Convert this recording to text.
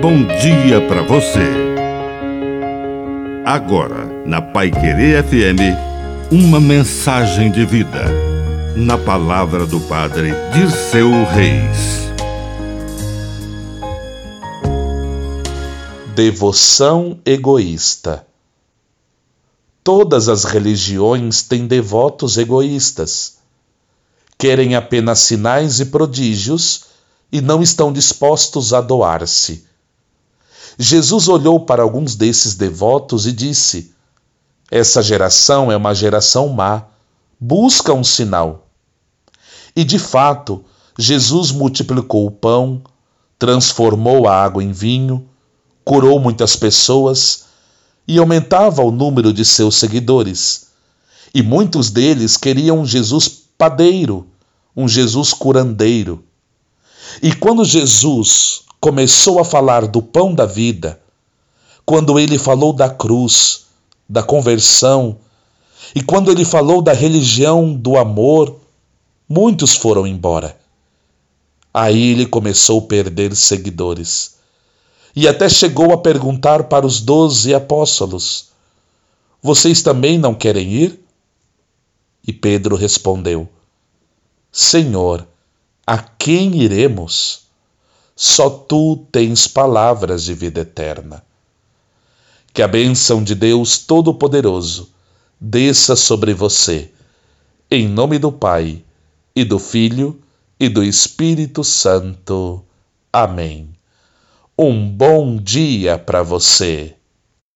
bom dia para você. Agora, na Pai Querer FM, uma mensagem de vida. Na palavra do Padre de seu Reis. Devoção egoísta. Todas as religiões têm devotos egoístas. Querem apenas sinais e prodígios e não estão dispostos a doar-se. Jesus olhou para alguns desses devotos e disse: Essa geração é uma geração má, busca um sinal. E de fato, Jesus multiplicou o pão, transformou a água em vinho, curou muitas pessoas e aumentava o número de seus seguidores. E muitos deles queriam um Jesus padeiro, um Jesus curandeiro. E quando Jesus começou a falar do pão da vida, quando ele falou da cruz, da conversão, e quando ele falou da religião do amor, muitos foram embora. Aí ele começou a perder seguidores. E até chegou a perguntar para os doze apóstolos: Vocês também não querem ir? E Pedro respondeu: Senhor, a quem iremos? Só tu tens palavras de vida eterna. Que a bênção de Deus Todo-Poderoso desça sobre você, em nome do Pai, e do Filho, e do Espírito Santo. Amém. Um bom dia para você.